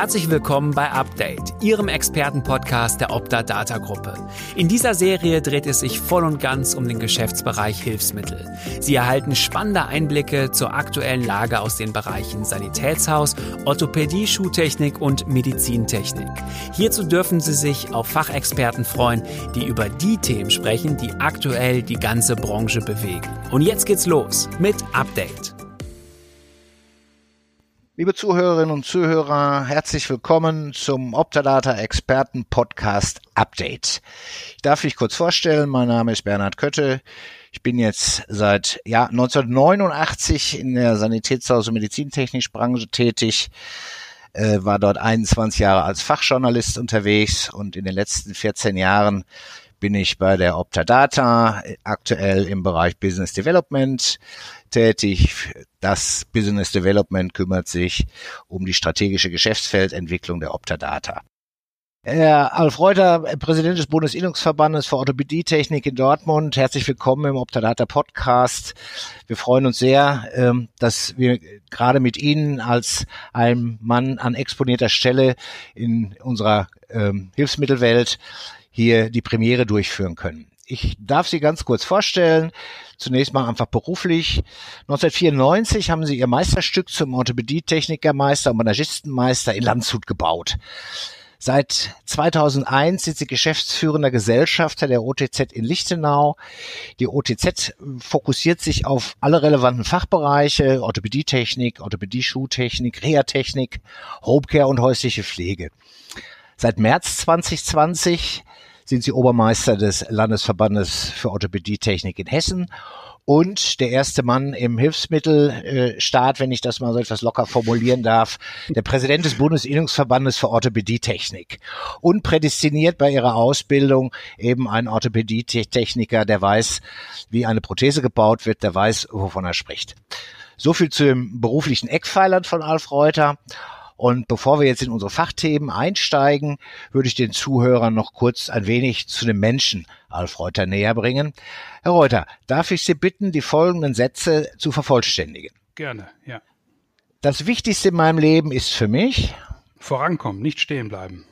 Herzlich willkommen bei Update, Ihrem Expertenpodcast der Opta Data Gruppe. In dieser Serie dreht es sich voll und ganz um den Geschäftsbereich Hilfsmittel. Sie erhalten spannende Einblicke zur aktuellen Lage aus den Bereichen Sanitätshaus, Orthopädie, Schuhtechnik und Medizintechnik. Hierzu dürfen Sie sich auf Fachexperten freuen, die über die Themen sprechen, die aktuell die ganze Branche bewegen. Und jetzt geht's los mit Update. Liebe Zuhörerinnen und Zuhörer, herzlich willkommen zum Optadata Experten Podcast Update. Ich darf mich kurz vorstellen, mein Name ist Bernhard Kötte. Ich bin jetzt seit ja, 1989 in der Sanitätshaus- und Medizintechnikbranche tätig, äh, war dort 21 Jahre als Fachjournalist unterwegs und in den letzten 14 Jahren bin ich bei der Optadata aktuell im Bereich Business Development tätig. Das Business Development kümmert sich um die strategische Geschäftsfeldentwicklung der Optadata. Herr Alf Reuter, Präsident des Bundesinnungsverbandes für Orthopädietechnik in Dortmund. Herzlich willkommen im Optadata Podcast. Wir freuen uns sehr, ähm, dass wir gerade mit Ihnen als einem Mann an exponierter Stelle in unserer ähm, Hilfsmittelwelt hier die Premiere durchführen können. Ich darf Sie ganz kurz vorstellen. Zunächst mal einfach beruflich. 1994 haben Sie Ihr Meisterstück zum Orthopädie-Technikermeister und Monagistenmeister in Landshut gebaut. Seit 2001 sind Sie geschäftsführender Gesellschafter der OTZ in Lichtenau. Die OTZ fokussiert sich auf alle relevanten Fachbereiche, Orthopädietechnik, Orthopädie-Schuhtechnik, Reha-Technik, Homecare und häusliche Pflege. Seit März 2020 sind Sie Obermeister des Landesverbandes für Orthopädietechnik in Hessen und der erste Mann im Hilfsmittelstaat, wenn ich das mal so etwas locker formulieren darf, der Präsident des Bundesinnungsverbandes für Orthopädietechnik und prädestiniert bei ihrer Ausbildung eben ein Orthopädietechniker, der weiß, wie eine Prothese gebaut wird, der weiß, wovon er spricht. So viel zu den beruflichen Eckpfeilern von Alf Reuter. Und bevor wir jetzt in unsere Fachthemen einsteigen, würde ich den Zuhörern noch kurz ein wenig zu dem Menschen Alf Reuter näher bringen. Herr Reuter, darf ich Sie bitten, die folgenden Sätze zu vervollständigen? Gerne, ja. Das Wichtigste in meinem Leben ist für mich Vorankommen, nicht stehen bleiben.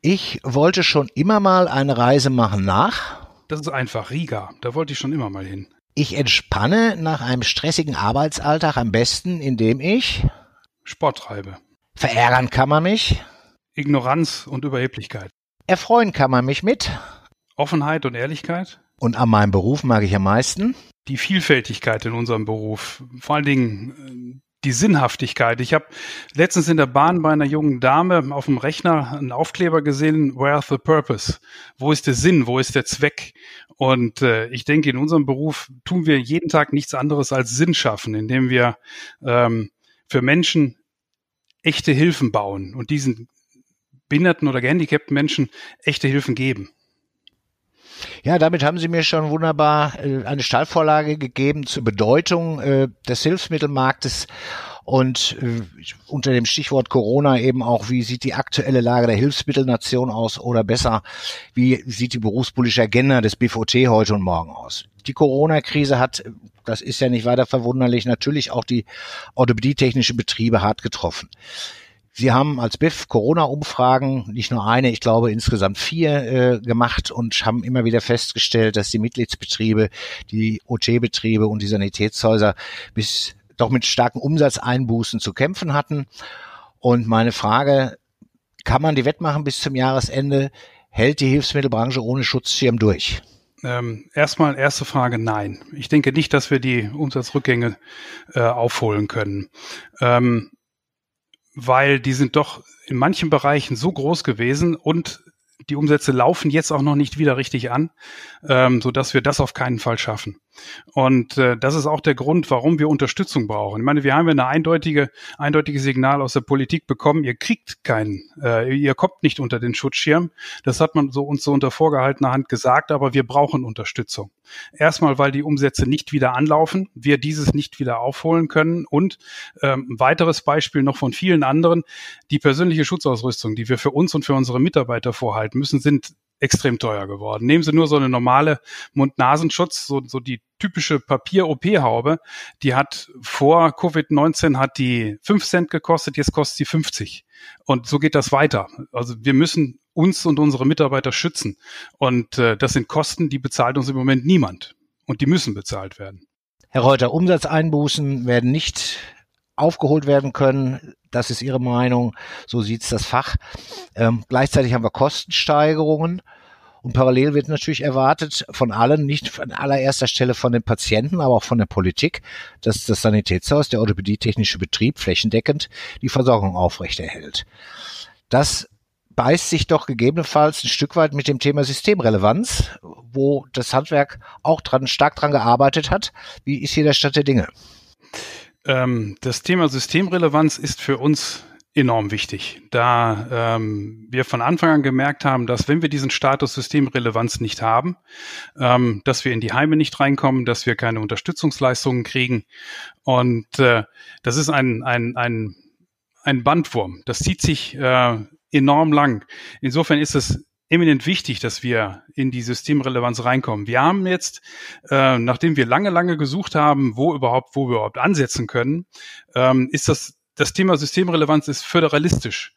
Ich wollte schon immer mal eine Reise machen nach. Das ist einfach Riga. Da wollte ich schon immer mal hin. Ich entspanne nach einem stressigen Arbeitsalltag am besten, indem ich Sport treibe. Verärgern kann man mich. Ignoranz und Überheblichkeit. Erfreuen kann man mich mit. Offenheit und Ehrlichkeit. Und an meinem Beruf mag ich am meisten. Die Vielfältigkeit in unserem Beruf. Vor allen Dingen äh, die Sinnhaftigkeit. Ich habe letztens in der Bahn bei einer jungen Dame auf dem Rechner einen Aufkleber gesehen, Where's the Purpose? Wo ist der Sinn? Wo ist der Zweck? Und äh, ich denke, in unserem Beruf tun wir jeden Tag nichts anderes als Sinn schaffen, indem wir ähm, für Menschen echte Hilfen bauen und diesen behinderten oder gehandicapten Menschen echte Hilfen geben. Ja, damit haben Sie mir schon wunderbar äh, eine Stallvorlage gegeben zur Bedeutung äh, des Hilfsmittelmarktes und äh, unter dem Stichwort Corona eben auch, wie sieht die aktuelle Lage der Hilfsmittelnation aus oder besser, wie sieht die berufspolitische Agenda des BVT heute und morgen aus? Die Corona-Krise hat, das ist ja nicht weiter verwunderlich, natürlich auch die orthopädietechnische Betriebe hart getroffen. Sie haben als BIF Corona-Umfragen, nicht nur eine, ich glaube insgesamt vier äh, gemacht und haben immer wieder festgestellt, dass die Mitgliedsbetriebe, die OT-Betriebe und die Sanitätshäuser bis doch mit starken Umsatzeinbußen zu kämpfen hatten. Und meine Frage, kann man die Wettmachen bis zum Jahresende? Hält die Hilfsmittelbranche ohne Schutzschirm durch? Ähm, erstmal erste Frage, nein. Ich denke nicht, dass wir die Umsatzrückgänge äh, aufholen können. Ähm, weil die sind doch in manchen Bereichen so groß gewesen und die Umsätze laufen jetzt auch noch nicht wieder richtig an, ähm, so dass wir das auf keinen Fall schaffen. Und äh, das ist auch der Grund, warum wir Unterstützung brauchen. Ich meine, wir haben ja eine eindeutige, eindeutige Signal aus der Politik bekommen, ihr kriegt keinen, äh, ihr kommt nicht unter den Schutzschirm. Das hat man so uns so unter vorgehaltener Hand gesagt, aber wir brauchen Unterstützung. Erstmal, weil die Umsätze nicht wieder anlaufen, wir dieses nicht wieder aufholen können. Und ähm, ein weiteres Beispiel noch von vielen anderen, die persönliche Schutzausrüstung, die wir für uns und für unsere Mitarbeiter vorhalten müssen, sind extrem teuer geworden. Nehmen Sie nur so eine normale Mund-Nasenschutz, so, so die typische Papier-OP-Haube, die hat vor Covid-19 hat die 5 Cent gekostet, jetzt kostet sie 50. Und so geht das weiter. Also wir müssen uns und unsere Mitarbeiter schützen. Und äh, das sind Kosten, die bezahlt uns im Moment niemand. Und die müssen bezahlt werden. Herr Reuter, Umsatzeinbußen werden nicht aufgeholt werden können. Das ist Ihre Meinung. So sieht's das Fach. Ähm, gleichzeitig haben wir Kostensteigerungen. Und parallel wird natürlich erwartet von allen, nicht an allererster Stelle von den Patienten, aber auch von der Politik, dass das Sanitätshaus, der orthopädietechnische Betrieb flächendeckend die Versorgung aufrechterhält. Das beißt sich doch gegebenenfalls ein Stück weit mit dem Thema Systemrelevanz, wo das Handwerk auch dran, stark dran gearbeitet hat. Wie ist hier der Stand der Dinge? Ähm, das Thema Systemrelevanz ist für uns enorm wichtig, da ähm, wir von Anfang an gemerkt haben, dass wenn wir diesen Status Systemrelevanz nicht haben, ähm, dass wir in die Heime nicht reinkommen, dass wir keine Unterstützungsleistungen kriegen. Und äh, das ist ein, ein, ein, ein Bandwurm. Das zieht sich äh, enorm lang. Insofern ist es eminent wichtig, dass wir in die Systemrelevanz reinkommen. Wir haben jetzt, äh, nachdem wir lange, lange gesucht haben, wo überhaupt, wo wir überhaupt ansetzen können, ähm, ist das, das Thema Systemrelevanz ist föderalistisch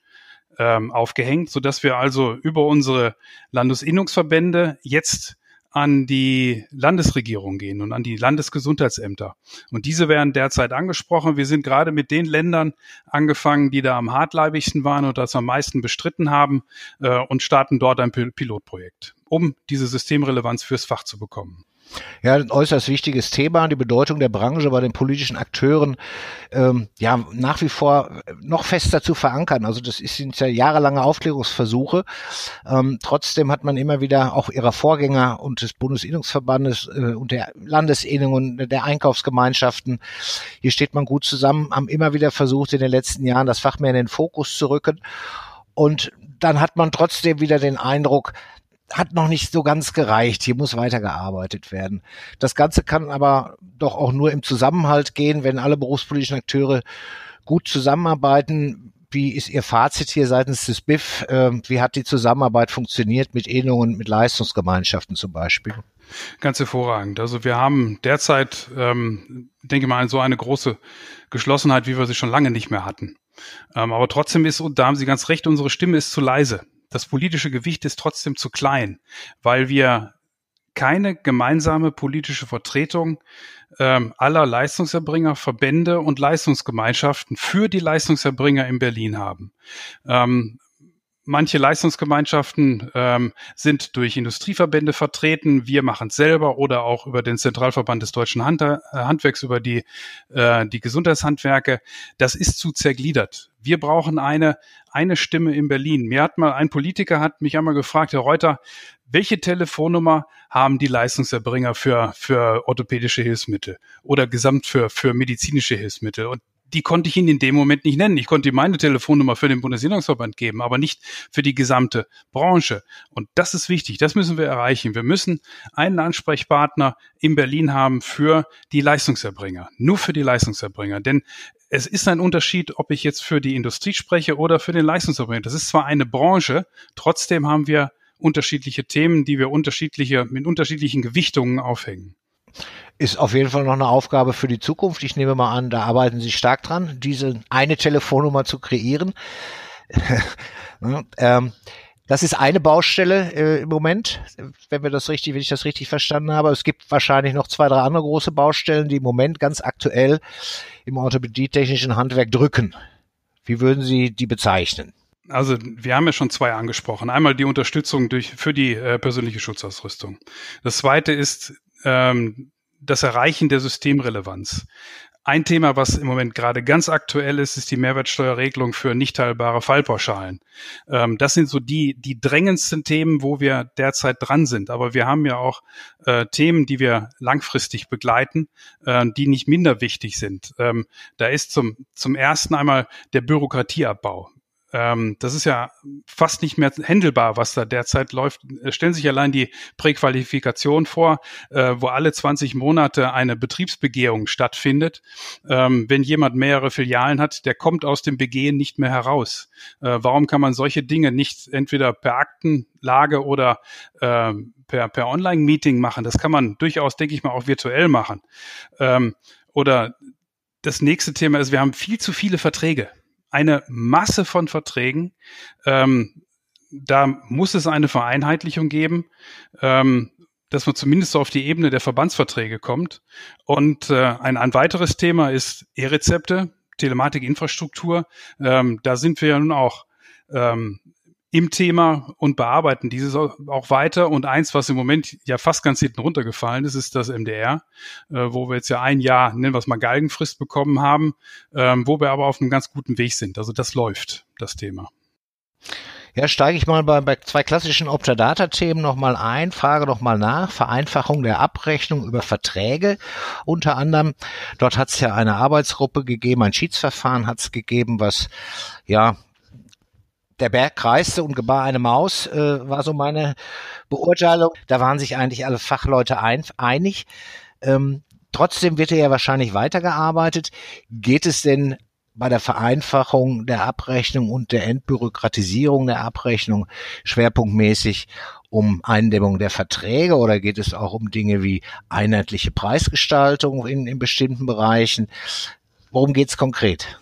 ähm, aufgehängt, so dass wir also über unsere Landesinnungsverbände jetzt an die Landesregierung gehen und an die Landesgesundheitsämter. Und diese werden derzeit angesprochen. Wir sind gerade mit den Ländern angefangen, die da am hartleibigsten waren und das am meisten bestritten haben äh, und starten dort ein Pilotprojekt, um diese Systemrelevanz fürs Fach zu bekommen. Ja, ein äußerst wichtiges Thema, die Bedeutung der Branche bei den politischen Akteuren, ähm, ja, nach wie vor noch fester zu verankern. Also das sind ja jahrelange Aufklärungsversuche. Ähm, trotzdem hat man immer wieder auch ihrer Vorgänger und des Bundesinnungsverbandes äh, und der Landesinnungen, der Einkaufsgemeinschaften, hier steht man gut zusammen, haben immer wieder versucht, in den letzten Jahren das Fach mehr in den Fokus zu rücken. Und dann hat man trotzdem wieder den Eindruck, hat noch nicht so ganz gereicht. Hier muss weitergearbeitet werden. Das Ganze kann aber doch auch nur im Zusammenhalt gehen, wenn alle berufspolitischen Akteure gut zusammenarbeiten. Wie ist Ihr Fazit hier seitens des BIF? Ähm, wie hat die Zusammenarbeit funktioniert mit Innungen, mit Leistungsgemeinschaften zum Beispiel? Ganz hervorragend. Also wir haben derzeit, ähm, denke mal, so eine große Geschlossenheit, wie wir sie schon lange nicht mehr hatten. Ähm, aber trotzdem ist, und da haben Sie ganz recht, unsere Stimme ist zu leise das politische Gewicht ist trotzdem zu klein, weil wir keine gemeinsame politische Vertretung ähm, aller Leistungserbringer, Verbände und Leistungsgemeinschaften für die Leistungserbringer in Berlin haben. Ähm, Manche Leistungsgemeinschaften ähm, sind durch Industrieverbände vertreten. Wir machen es selber oder auch über den Zentralverband des deutschen Hand äh, Handwerks, über die, äh, die Gesundheitshandwerke. Das ist zu zergliedert. Wir brauchen eine, eine Stimme in Berlin. Mir hat mal ein Politiker hat mich einmal gefragt, Herr Reuter, welche Telefonnummer haben die Leistungserbringer für, für orthopädische Hilfsmittel oder gesamt für, für medizinische Hilfsmittel? Und die konnte ich Ihnen in dem Moment nicht nennen. Ich konnte meine Telefonnummer für den Bundesinnungsverband geben, aber nicht für die gesamte Branche. Und das ist wichtig. Das müssen wir erreichen. Wir müssen einen Ansprechpartner in Berlin haben für die Leistungserbringer. Nur für die Leistungserbringer. Denn es ist ein Unterschied, ob ich jetzt für die Industrie spreche oder für den Leistungserbringer. Das ist zwar eine Branche, trotzdem haben wir unterschiedliche Themen, die wir unterschiedliche, mit unterschiedlichen Gewichtungen aufhängen ist auf jeden Fall noch eine Aufgabe für die Zukunft. Ich nehme mal an, da arbeiten Sie stark dran, diese eine Telefonnummer zu kreieren. ähm, das ist eine Baustelle äh, im Moment, wenn wir das richtig, wenn ich das richtig verstanden habe. Es gibt wahrscheinlich noch zwei, drei andere große Baustellen, die im Moment ganz aktuell im orthopädietechnischen Handwerk drücken. Wie würden Sie die bezeichnen? Also wir haben ja schon zwei angesprochen. Einmal die Unterstützung durch für die äh, persönliche Schutzausrüstung. Das zweite ist ähm, das Erreichen der Systemrelevanz. Ein Thema, was im Moment gerade ganz aktuell ist, ist die Mehrwertsteuerregelung für nicht teilbare Fallpauschalen. Ähm, das sind so die, die drängendsten Themen, wo wir derzeit dran sind. Aber wir haben ja auch äh, Themen, die wir langfristig begleiten, äh, die nicht minder wichtig sind. Ähm, da ist zum, zum ersten einmal der Bürokratieabbau. Ähm, das ist ja fast nicht mehr händelbar, was da derzeit läuft. Stellen Sie sich allein die Präqualifikation vor, äh, wo alle 20 Monate eine Betriebsbegehung stattfindet. Ähm, wenn jemand mehrere Filialen hat, der kommt aus dem Begehen nicht mehr heraus. Äh, warum kann man solche Dinge nicht entweder per Aktenlage oder äh, per, per Online-Meeting machen? Das kann man durchaus, denke ich mal, auch virtuell machen. Ähm, oder das nächste Thema ist, wir haben viel zu viele Verträge eine Masse von Verträgen. Ähm, da muss es eine Vereinheitlichung geben, ähm, dass man zumindest auf die Ebene der Verbandsverträge kommt. Und äh, ein, ein weiteres Thema ist E-Rezepte, Telematikinfrastruktur. Ähm, da sind wir ja nun auch ähm, im Thema und bearbeiten dieses auch weiter. Und eins, was im Moment ja fast ganz hinten runtergefallen ist, ist das MDR, äh, wo wir jetzt ja ein Jahr, nennen wir es mal Galgenfrist bekommen haben, ähm, wo wir aber auf einem ganz guten Weg sind. Also das läuft, das Thema. Ja, steige ich mal bei, bei zwei klassischen Optadata-Themen nochmal ein, frage nochmal nach. Vereinfachung der Abrechnung über Verträge unter anderem. Dort hat es ja eine Arbeitsgruppe gegeben, ein Schiedsverfahren hat es gegeben, was ja der Berg kreiste und gebar eine Maus, äh, war so meine Beurteilung. Da waren sich eigentlich alle Fachleute ein, einig. Ähm, trotzdem wird ja wahrscheinlich weitergearbeitet. Geht es denn bei der Vereinfachung der Abrechnung und der Entbürokratisierung der Abrechnung schwerpunktmäßig um Eindämmung der Verträge oder geht es auch um Dinge wie einheitliche Preisgestaltung in, in bestimmten Bereichen? Worum geht es konkret?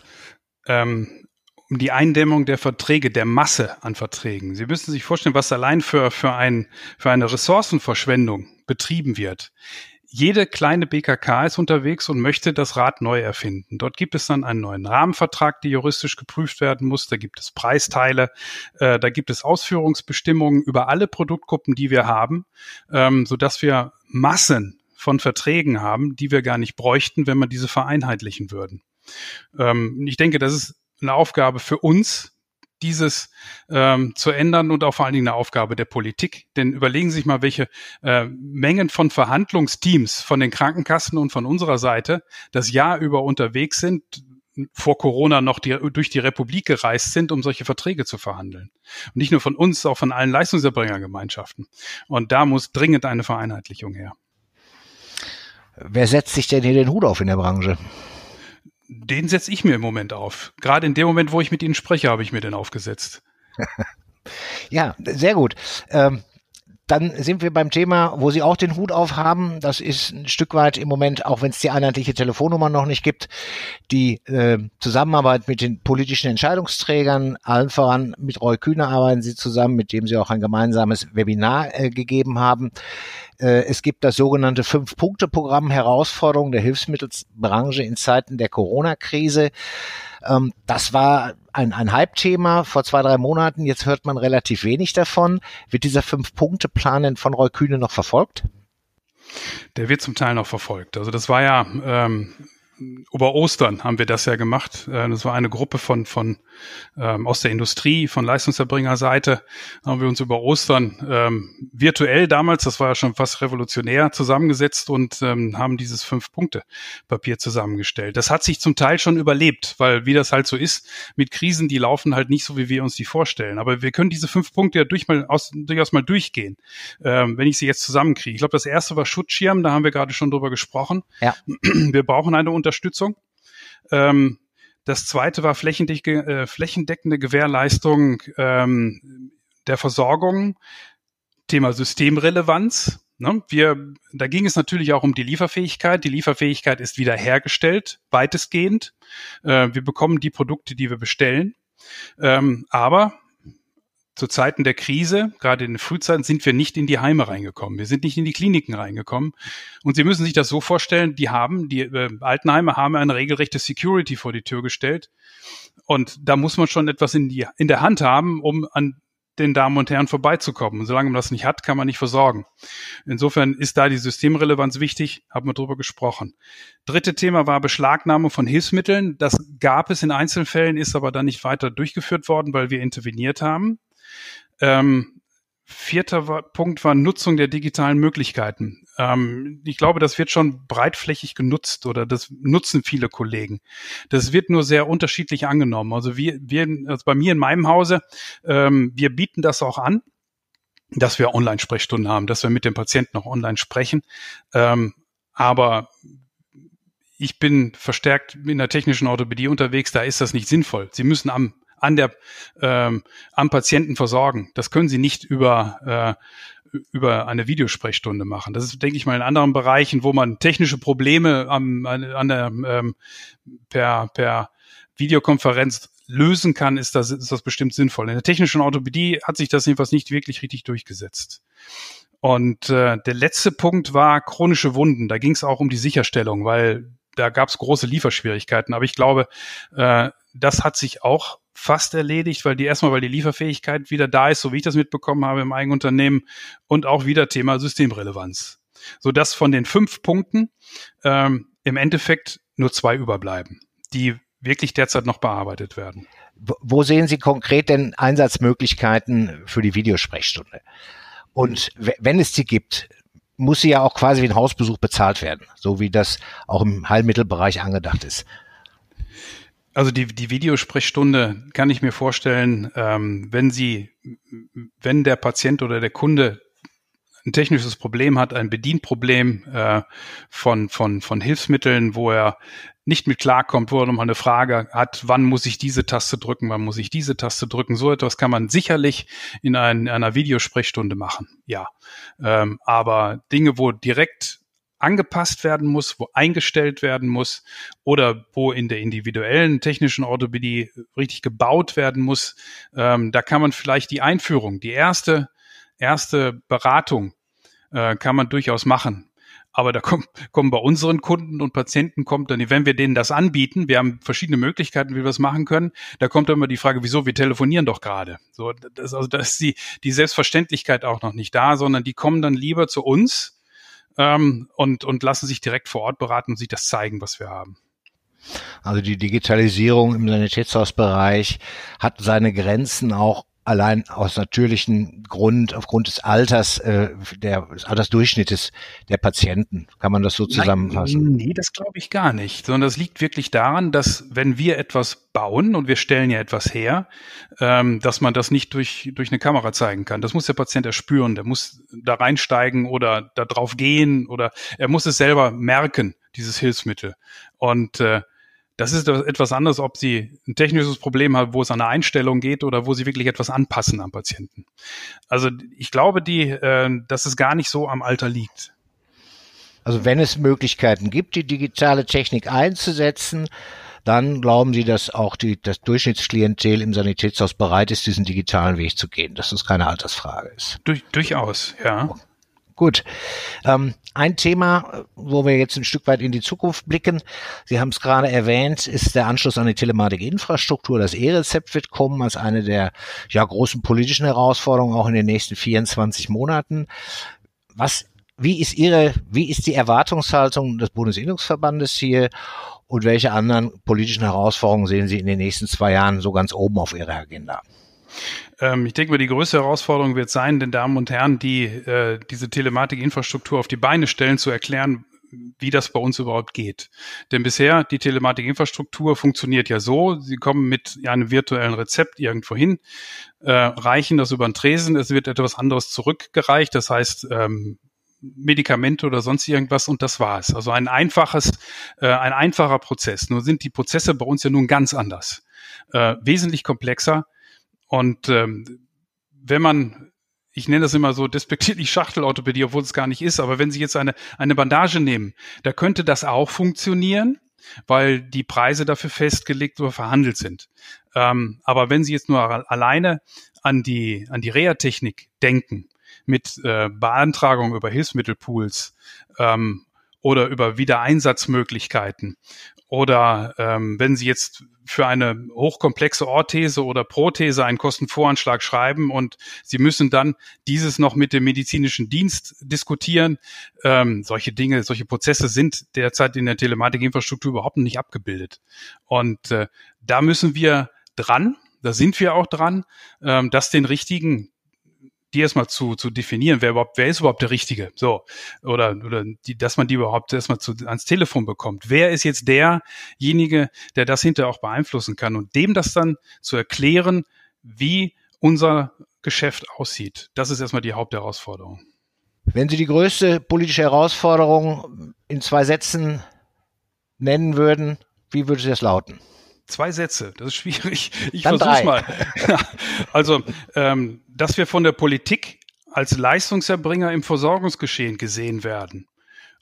Ähm, um die Eindämmung der Verträge, der Masse an Verträgen. Sie müssen sich vorstellen, was allein für, für, ein, für eine Ressourcenverschwendung betrieben wird. Jede kleine BKK ist unterwegs und möchte das Rad neu erfinden. Dort gibt es dann einen neuen Rahmenvertrag, der juristisch geprüft werden muss. Da gibt es Preisteile, äh, da gibt es Ausführungsbestimmungen über alle Produktgruppen, die wir haben, ähm, so dass wir Massen von Verträgen haben, die wir gar nicht bräuchten, wenn wir diese vereinheitlichen würden. Ähm, ich denke, das ist eine Aufgabe für uns, dieses ähm, zu ändern und auch vor allen Dingen eine Aufgabe der Politik. Denn überlegen Sie sich mal, welche äh, Mengen von Verhandlungsteams von den Krankenkassen und von unserer Seite das Jahr über unterwegs sind, vor Corona noch die, durch die Republik gereist sind, um solche Verträge zu verhandeln. Und nicht nur von uns, auch von allen Leistungserbringergemeinschaften. Und da muss dringend eine Vereinheitlichung her. Wer setzt sich denn hier den Hut auf in der Branche? Den setze ich mir im Moment auf. Gerade in dem Moment, wo ich mit Ihnen spreche, habe ich mir den aufgesetzt. ja, sehr gut. Ähm, dann sind wir beim Thema, wo Sie auch den Hut auf haben. Das ist ein Stück weit im Moment, auch wenn es die einheitliche Telefonnummer noch nicht gibt, die äh, Zusammenarbeit mit den politischen Entscheidungsträgern. Allen voran mit Roy Kühner arbeiten Sie zusammen, mit dem Sie auch ein gemeinsames Webinar äh, gegeben haben. Äh, es gibt das sogenannte Fünf-Punkte-Programm Herausforderungen der Hilfsmittelbranche in Zeiten der Corona-Krise. Ähm, das war ein, ein Hype-Thema vor zwei, drei Monaten. Jetzt hört man relativ wenig davon. Wird dieser Fünf-Punkte-Plan denn von Roy Kühne noch verfolgt? Der wird zum Teil noch verfolgt. Also das war ja ähm, über Ostern haben wir das ja gemacht. Äh, das war eine Gruppe von, von ähm, aus der Industrie, von Leistungserbringerseite, haben wir uns über Ostern ähm, virtuell damals, das war ja schon fast revolutionär, zusammengesetzt und ähm, haben dieses Fünf-Punkte-Papier zusammengestellt. Das hat sich zum Teil schon überlebt, weil wie das halt so ist, mit Krisen, die laufen halt nicht so, wie wir uns die vorstellen. Aber wir können diese fünf Punkte ja durch mal aus, durchaus mal durchgehen, ähm, wenn ich sie jetzt zusammenkriege. Ich glaube, das erste war Schutzschirm, da haben wir gerade schon drüber gesprochen. Ja. Wir brauchen eine Unterstützung. Ähm, das zweite war flächendeckende, äh, flächendeckende Gewährleistung ähm, der Versorgung. Thema Systemrelevanz. Ne? Wir, da ging es natürlich auch um die Lieferfähigkeit. Die Lieferfähigkeit ist wiederhergestellt, weitestgehend. Äh, wir bekommen die Produkte, die wir bestellen. Ähm, aber zu Zeiten der Krise, gerade in den Frühzeiten, sind wir nicht in die Heime reingekommen. Wir sind nicht in die Kliniken reingekommen. Und Sie müssen sich das so vorstellen, die haben, die äh, Altenheime haben eine regelrechte Security vor die Tür gestellt. Und da muss man schon etwas in, die, in der Hand haben, um an den Damen und Herren vorbeizukommen. Und solange man das nicht hat, kann man nicht versorgen. Insofern ist da die Systemrelevanz wichtig, haben wir drüber gesprochen. Dritte Thema war Beschlagnahme von Hilfsmitteln. Das gab es in Einzelfällen, ist aber dann nicht weiter durchgeführt worden, weil wir interveniert haben. Ähm, vierter Punkt war Nutzung der digitalen Möglichkeiten. Ähm, ich glaube, das wird schon breitflächig genutzt oder das nutzen viele Kollegen. Das wird nur sehr unterschiedlich angenommen. Also wir, wir also bei mir in meinem Hause, ähm, wir bieten das auch an, dass wir Online-Sprechstunden haben, dass wir mit dem Patienten noch online sprechen. Ähm, aber ich bin verstärkt in der technischen Orthopädie unterwegs, da ist das nicht sinnvoll. Sie müssen am an der ähm, am Patienten versorgen. Das können Sie nicht über äh, über eine Videosprechstunde machen. Das ist, denke ich mal, in anderen Bereichen, wo man technische Probleme am, an, der, ähm, per, per Videokonferenz lösen kann, ist das, ist das bestimmt sinnvoll. In der technischen Orthopädie hat sich das jedenfalls nicht wirklich richtig durchgesetzt. Und äh, der letzte Punkt war chronische Wunden. Da ging es auch um die Sicherstellung, weil da gab es große Lieferschwierigkeiten. Aber ich glaube, äh, das hat sich auch fast erledigt, weil die erstmal, weil die Lieferfähigkeit wieder da ist, so wie ich das mitbekommen habe im eigenen Unternehmen und auch wieder Thema Systemrelevanz. So dass von den fünf Punkten ähm, im Endeffekt nur zwei überbleiben, die wirklich derzeit noch bearbeitet werden. Wo sehen Sie konkret denn Einsatzmöglichkeiten für die Videosprechstunde? Und wenn es sie gibt, muss sie ja auch quasi wie ein Hausbesuch bezahlt werden, so wie das auch im Heilmittelbereich angedacht ist. Also die, die Videosprechstunde kann ich mir vorstellen, ähm, wenn sie, wenn der Patient oder der Kunde ein technisches Problem hat, ein Bedienproblem äh, von, von, von Hilfsmitteln, wo er nicht mit klarkommt, wo er nochmal eine Frage hat, wann muss ich diese Taste drücken, wann muss ich diese Taste drücken. So etwas kann man sicherlich in, ein, einer Videosprechstunde machen, ja. Ähm, aber Dinge, wo direkt angepasst werden muss, wo eingestellt werden muss oder wo in der individuellen technischen Orthopädie richtig gebaut werden muss, ähm, da kann man vielleicht die Einführung, die erste, erste Beratung äh, kann man durchaus machen. Aber da kommt, kommen bei unseren Kunden und Patienten kommt dann, wenn wir denen das anbieten, wir haben verschiedene Möglichkeiten, wie wir das machen können, da kommt dann immer die Frage, wieso, wir telefonieren doch gerade. So, das, also da ist die, die Selbstverständlichkeit auch noch nicht da, sondern die kommen dann lieber zu uns ähm, und, und lassen sich direkt vor Ort beraten und sich das zeigen, was wir haben. Also die Digitalisierung im Sanitätshausbereich hat seine Grenzen auch allein aus natürlichen Grund, aufgrund des Alters, äh, der, des Altersdurchschnittes der Patienten. Kann man das so zusammenfassen? Nein, nee, das glaube ich gar nicht, sondern das liegt wirklich daran, dass wenn wir etwas bauen und wir stellen ja etwas her, ähm, dass man das nicht durch, durch eine Kamera zeigen kann. Das muss der Patient erspüren, der muss da reinsteigen oder da drauf gehen oder er muss es selber merken, dieses Hilfsmittel. Und äh, das ist etwas anderes, ob Sie ein technisches Problem haben, wo es an der Einstellung geht oder wo Sie wirklich etwas anpassen am Patienten. Also ich glaube, die, äh, dass es gar nicht so am Alter liegt. Also wenn es Möglichkeiten gibt, die digitale Technik einzusetzen, dann glauben Sie, dass auch die, das Durchschnittsklientel im Sanitätshaus bereit ist, diesen digitalen Weg zu gehen, dass das keine Altersfrage ist. Durch, durchaus, ja. Gut. Ähm, ein Thema, wo wir jetzt ein Stück weit in die Zukunft blicken, Sie haben es gerade erwähnt, ist der Anschluss an die Telematik-Infrastruktur. Das E-Rezept wird kommen als eine der ja, großen politischen Herausforderungen auch in den nächsten 24 Monaten. Was, wie ist Ihre, wie ist die Erwartungshaltung des Bundesinnungsverbandes hier und welche anderen politischen Herausforderungen sehen Sie in den nächsten zwei Jahren so ganz oben auf Ihrer Agenda? Ähm, ich denke mal, die größte Herausforderung wird sein, den Damen und Herren, die äh, diese Telematikinfrastruktur auf die Beine stellen, zu erklären, wie das bei uns überhaupt geht. Denn bisher, die Telematikinfrastruktur funktioniert ja so, Sie kommen mit einem virtuellen Rezept irgendwo hin, äh, reichen das über den Tresen, es wird etwas anderes zurückgereicht, das heißt, ähm, Medikamente oder sonst irgendwas und das war's. Also ein einfaches, äh, ein einfacher Prozess. Nur sind die Prozesse bei uns ja nun ganz anders. Äh, wesentlich komplexer, und ähm, wenn man, ich nenne das immer so despektierlich Schachtelorthopädie, obwohl es gar nicht ist, aber wenn Sie jetzt eine, eine Bandage nehmen, da könnte das auch funktionieren, weil die Preise dafür festgelegt oder verhandelt sind. Ähm, aber wenn Sie jetzt nur alleine an die, an die Reha-Technik denken, mit äh, Beantragung über Hilfsmittelpools ähm, oder über Wiedereinsatzmöglichkeiten oder ähm, wenn Sie jetzt für eine hochkomplexe Orthese oder Prothese einen Kostenvoranschlag schreiben und Sie müssen dann dieses noch mit dem medizinischen Dienst diskutieren. Ähm, solche Dinge, solche Prozesse sind derzeit in der Telematikinfrastruktur überhaupt nicht abgebildet. Und äh, da müssen wir dran, da sind wir auch dran, ähm, das den richtigen die erstmal zu, zu definieren, wer überhaupt, wer ist überhaupt der Richtige, so, oder, oder die, dass man die überhaupt erstmal zu, ans Telefon bekommt. Wer ist jetzt derjenige, der das hinterher auch beeinflussen kann und dem das dann zu erklären, wie unser Geschäft aussieht. Das ist erstmal die Hauptherausforderung. Wenn Sie die größte politische Herausforderung in zwei Sätzen nennen würden, wie würde das lauten? Zwei Sätze, das ist schwierig. Ich versuche mal. also, ähm, dass wir von der Politik als Leistungserbringer im Versorgungsgeschehen gesehen werden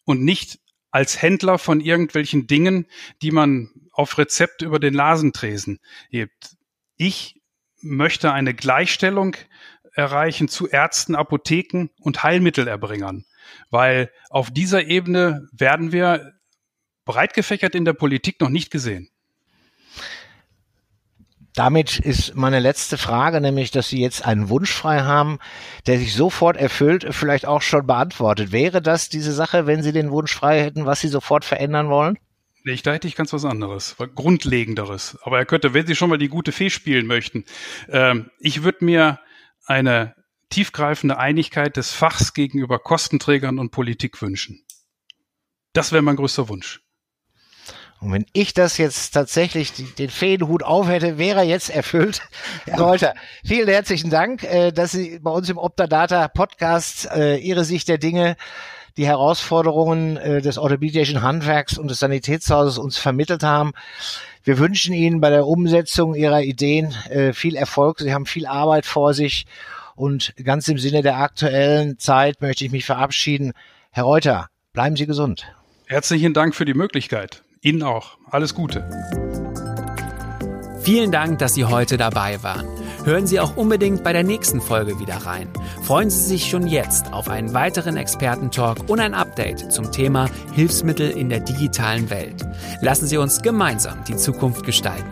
und nicht als Händler von irgendwelchen Dingen, die man auf Rezept über den Lasentresen hebt. Ich möchte eine Gleichstellung erreichen zu Ärzten, Apotheken und Heilmittelerbringern, weil auf dieser Ebene werden wir breit gefächert in der Politik noch nicht gesehen. Damit ist meine letzte Frage, nämlich, dass Sie jetzt einen Wunsch frei haben, der sich sofort erfüllt, vielleicht auch schon beantwortet. Wäre das diese Sache, wenn Sie den Wunsch frei hätten, was Sie sofort verändern wollen? Nee, ich dachte, ich ganz was anderes, Grundlegenderes. Aber er könnte, wenn Sie schon mal die gute Fee spielen möchten, ähm, ich würde mir eine tiefgreifende Einigkeit des Fachs gegenüber Kostenträgern und Politik wünschen. Das wäre mein größter Wunsch. Und wenn ich das jetzt tatsächlich den Feenhut auf hätte, wäre er jetzt erfüllt. Herr Reuter, vielen herzlichen Dank, äh, dass Sie bei uns im Optadata Podcast äh, Ihre Sicht der Dinge, die Herausforderungen äh, des orthopädischen Handwerks und des Sanitätshauses uns vermittelt haben. Wir wünschen Ihnen bei der Umsetzung Ihrer Ideen viel Erfolg. Sie haben viel Arbeit vor sich. Und ganz im Sinne der aktuellen Zeit möchte ich mich verabschieden. Herr Reuter, bleiben Sie gesund. Herzlichen Dank für die Möglichkeit. Ihnen auch. Alles Gute. Vielen Dank, dass Sie heute dabei waren. Hören Sie auch unbedingt bei der nächsten Folge wieder rein. Freuen Sie sich schon jetzt auf einen weiteren Expertentalk und ein Update zum Thema Hilfsmittel in der digitalen Welt. Lassen Sie uns gemeinsam die Zukunft gestalten.